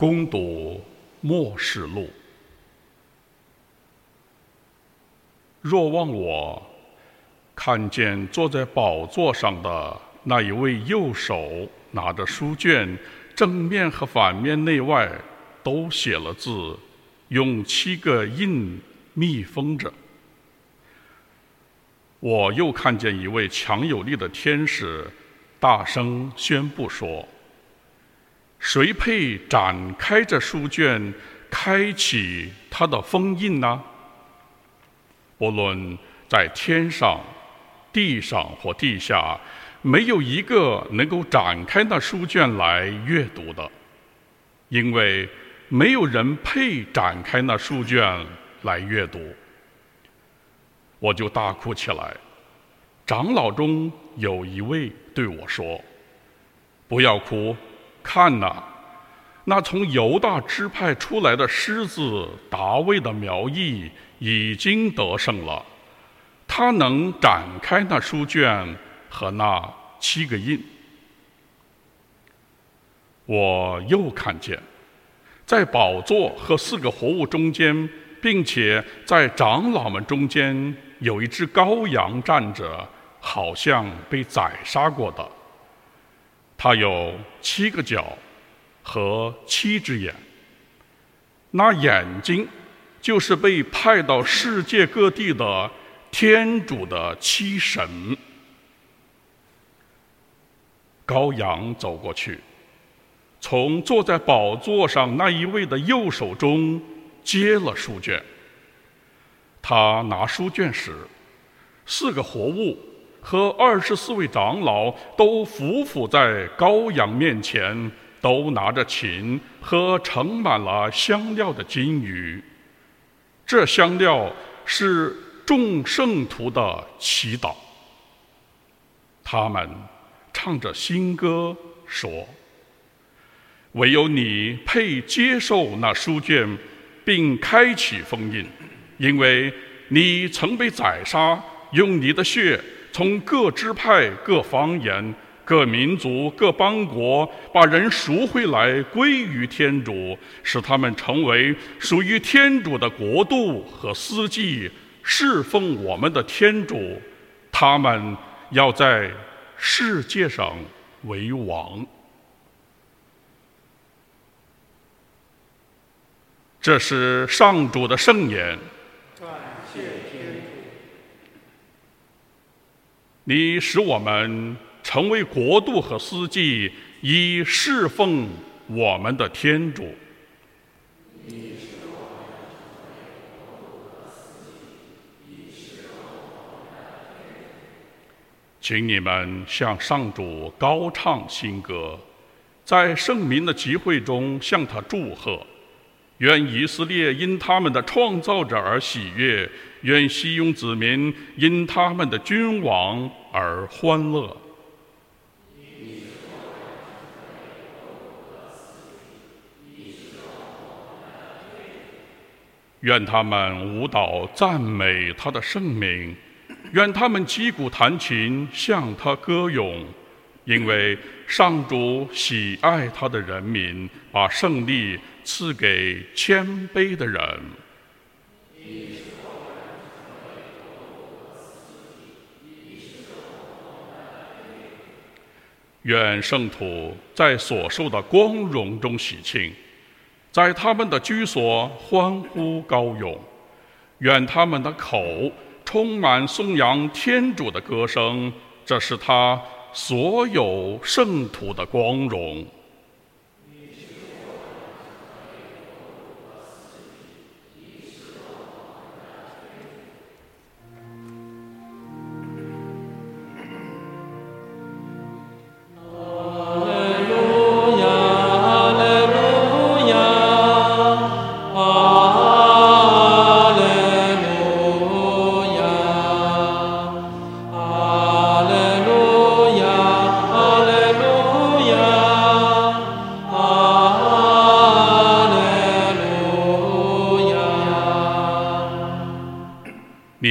攻读末世录。若望我看见坐在宝座上的那一位右手拿着书卷，正面和反面内外都写了字，用七个印密封着。我又看见一位强有力的天使，大声宣布说：“谁配展开这书卷，开启它的封印呢？不论在天上、地上或地下，没有一个能够展开那书卷来阅读的，因为没有人配展开那书卷来阅读。”我就大哭起来。长老中有一位对我说：“不要哭，看呐，那从犹大支派出来的狮子达卫的苗裔已经得胜了，他能展开那书卷和那七个印。”我又看见，在宝座和四个活物中间，并且在长老们中间。有一只羔羊站着，好像被宰杀过的。它有七个角和七只眼。那眼睛就是被派到世界各地的天主的七神。羔羊走过去，从坐在宝座上那一位的右手中接了书卷。他拿书卷时，四个活物和二十四位长老都匍匐在羔羊面前，都拿着琴和盛满了香料的金鱼。这香料是众圣徒的祈祷。他们唱着新歌说：“唯有你配接受那书卷，并开启封印。”因为你曾被宰杀，用你的血从各支派、各方言、各民族、各邦国把人赎回来，归于天主，使他们成为属于天主的国度和司祭，侍奉我们的天主。他们要在世界上为王。这是上主的圣言。你使我们成为国度和司祭，以侍奉我们的天主。请你们向上主高唱新歌，在圣民的集会中向他祝贺。愿以色列因他们的创造者而喜悦，愿西庸子民因他们的君王而欢乐。愿他们舞蹈赞美他的圣名，愿他们击鼓弹琴向他歌咏。因为上主喜爱他的人民，把胜利赐给谦卑的人。愿圣徒在所受的光荣中喜庆，在他们的居所欢呼高咏。愿他们的口充满颂扬天主的歌声，这是他。所有圣徒的光荣。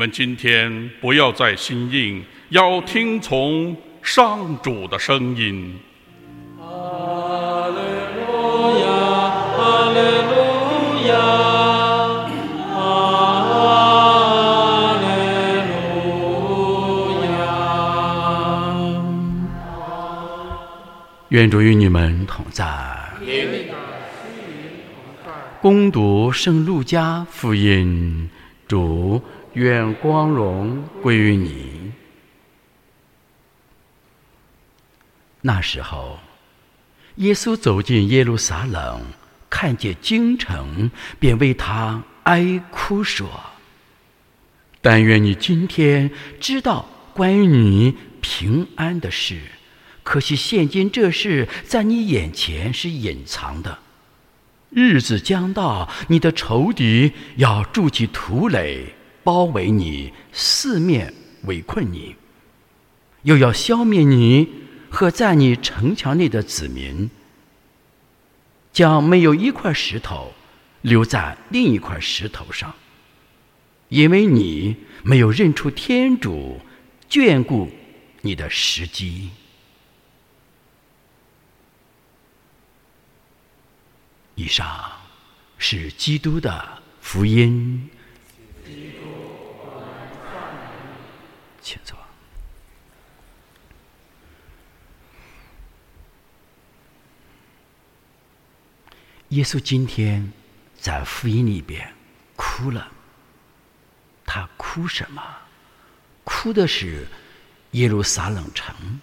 们今天不要再心硬，要听从上主的声音。愿主与你们同在。恭读圣路加福音，主愿光荣归于你。那时候，耶稣走进耶路撒冷，看见京城，便为他哀哭说：“但愿你今天知道关于你平安的事。”可惜现今这事在你眼前是隐藏的，日子将到，你的仇敌要筑起土垒，包围你，四面围困你，又要消灭你和在你城墙内的子民，将没有一块石头留在另一块石头上，因为你没有认出天主眷顾你的时机。以上是基督的福音。请坐。耶稣今天在福音里边哭了。他哭什么？哭的是耶路撒冷城，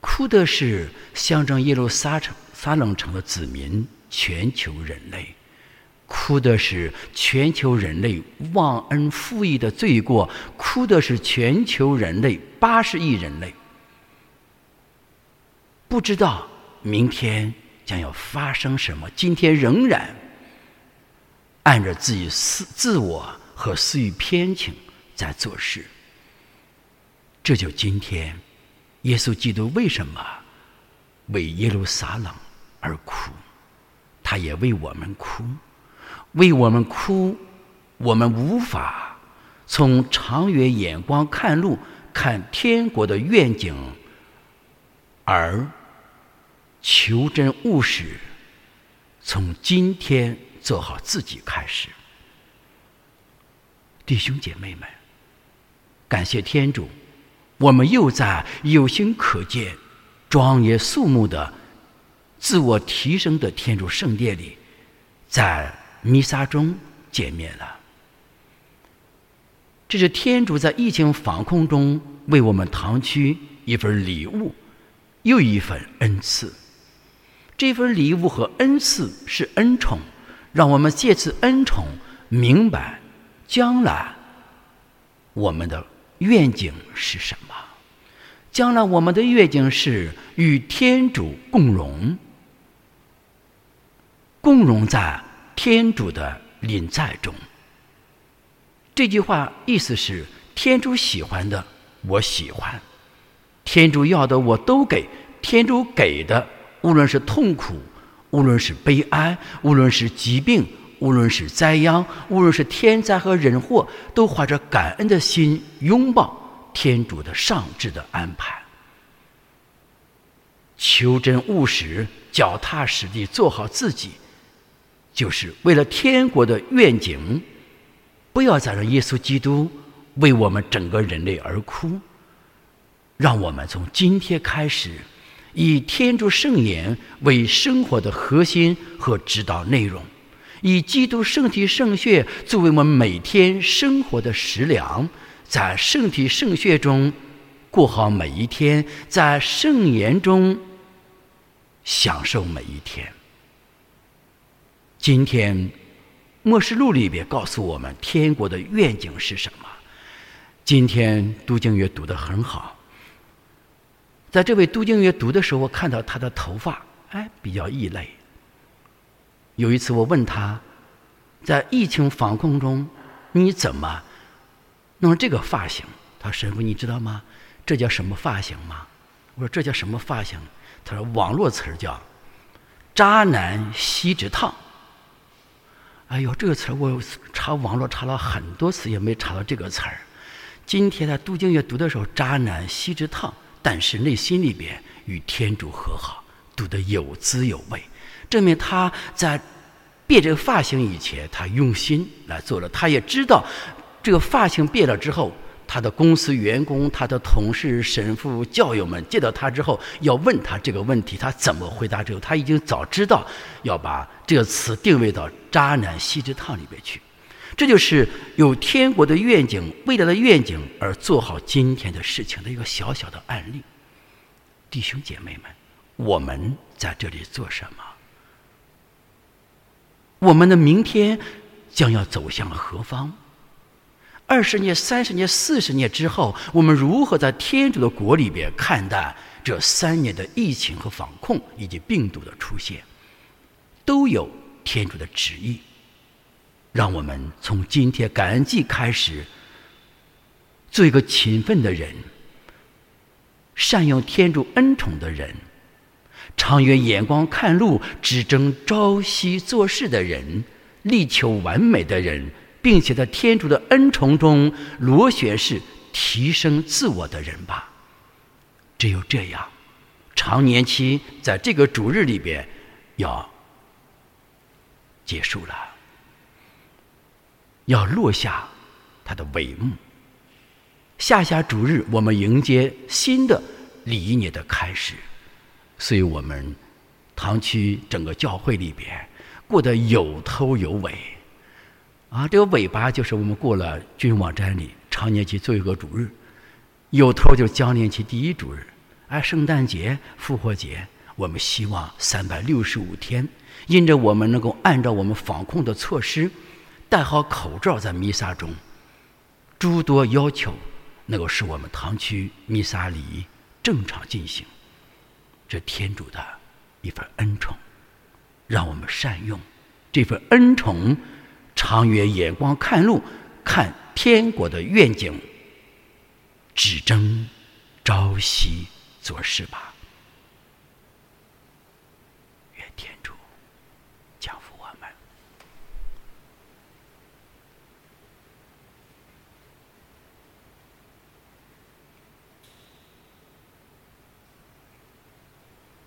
哭的是象征耶路撒城撒冷城的子民。全球人类哭的是全球人类忘恩负义的罪过，哭的是全球人类八十亿人类不知道明天将要发生什么，今天仍然按着自己私自我和私欲偏情在做事。这就今天，耶稣基督为什么为耶路撒冷而哭？他也为我们哭，为我们哭。我们无法从长远眼光看路，看天国的愿景，而求真务实。从今天做好自己开始，弟兄姐妹们，感谢天主，我们又在有形可见、庄严肃穆的。自我提升的天主圣殿里，在弥撒中见面了。这是天主在疫情防控中为我们堂区一份礼物，又一份恩赐。这份礼物和恩赐是恩宠，让我们借此恩宠明白将来我们的愿景是什么。将来我们的愿景是与天主共荣。共荣在天主的临在中。这句话意思是：天主喜欢的我喜欢，天主要的我都给。天主给的，无论是痛苦，无论是悲哀，无论是疾病，无论是灾殃，无论是天灾和人祸，都怀着感恩的心拥抱天主的上智的安排。求真务实，脚踏实地做好自己。就是为了天国的愿景，不要再让耶稣基督为我们整个人类而哭。让我们从今天开始，以天主圣言为生活的核心和指导内容，以基督圣体圣血作为我们每天生活的食粮，在圣体圣血中过好每一天，在圣言中享受每一天。今天，《末世录》里边告诉我们天国的愿景是什么。今天杜静月读的很好，在这位读经阅读的时候，我看到他的头发哎比较异类。有一次我问他，在疫情防控中，你怎么弄这个发型？他说：“神父，你知道吗？这叫什么发型吗？”我说：“这叫什么发型？”他说：“网络词儿叫‘渣男锡纸烫’。”哎呦，这个词儿我查网络查了很多次，也没查到这个词儿。今天在杜静月读的时候，渣男锡纸烫，但是内心里边与天主和好，读得有滋有味，证明他在变这个发型以前，他用心来做了。他也知道这个发型变了之后，他的公司员工、他的同事、神父、教友们见到他之后，要问他这个问题，他怎么回答？之后他已经早知道要把这个词定位到渣男锡纸烫里边去。这就是有天国的愿景、未来的愿景而做好今天的事情的一个小小的案例。弟兄姐妹们，我们在这里做什么？我们的明天将要走向何方？二十年、三十年、四十年之后，我们如何在天主的国里边看待这三年的疫情和防控以及病毒的出现？都有天主的旨意。让我们从今天感恩季开始，做一个勤奋的人，善用天主恩宠的人。长远眼光看路，只争朝夕做事的人，力求完美的人，并且在天主的恩宠中螺旋式提升自我的人吧。只有这样，长年期在这个主日里边要结束了，要落下它的帷幕。下下主日，我们迎接新的礼仪年的开始。所以我们堂区整个教会里边过得有头有尾，啊，这个尾巴就是我们过了君王瞻礼常年期最后一个主日，有头就是将年期第一主日，哎，圣诞节、复活节，我们希望三百六十五天，因着我们能够按照我们防控的措施，戴好口罩在弥撒中，诸多要求能够使我们堂区弥撒礼仪正常进行。这天主的一份恩宠，让我们善用这份恩宠，长远眼光看路，看天国的愿景，只争朝夕做事吧。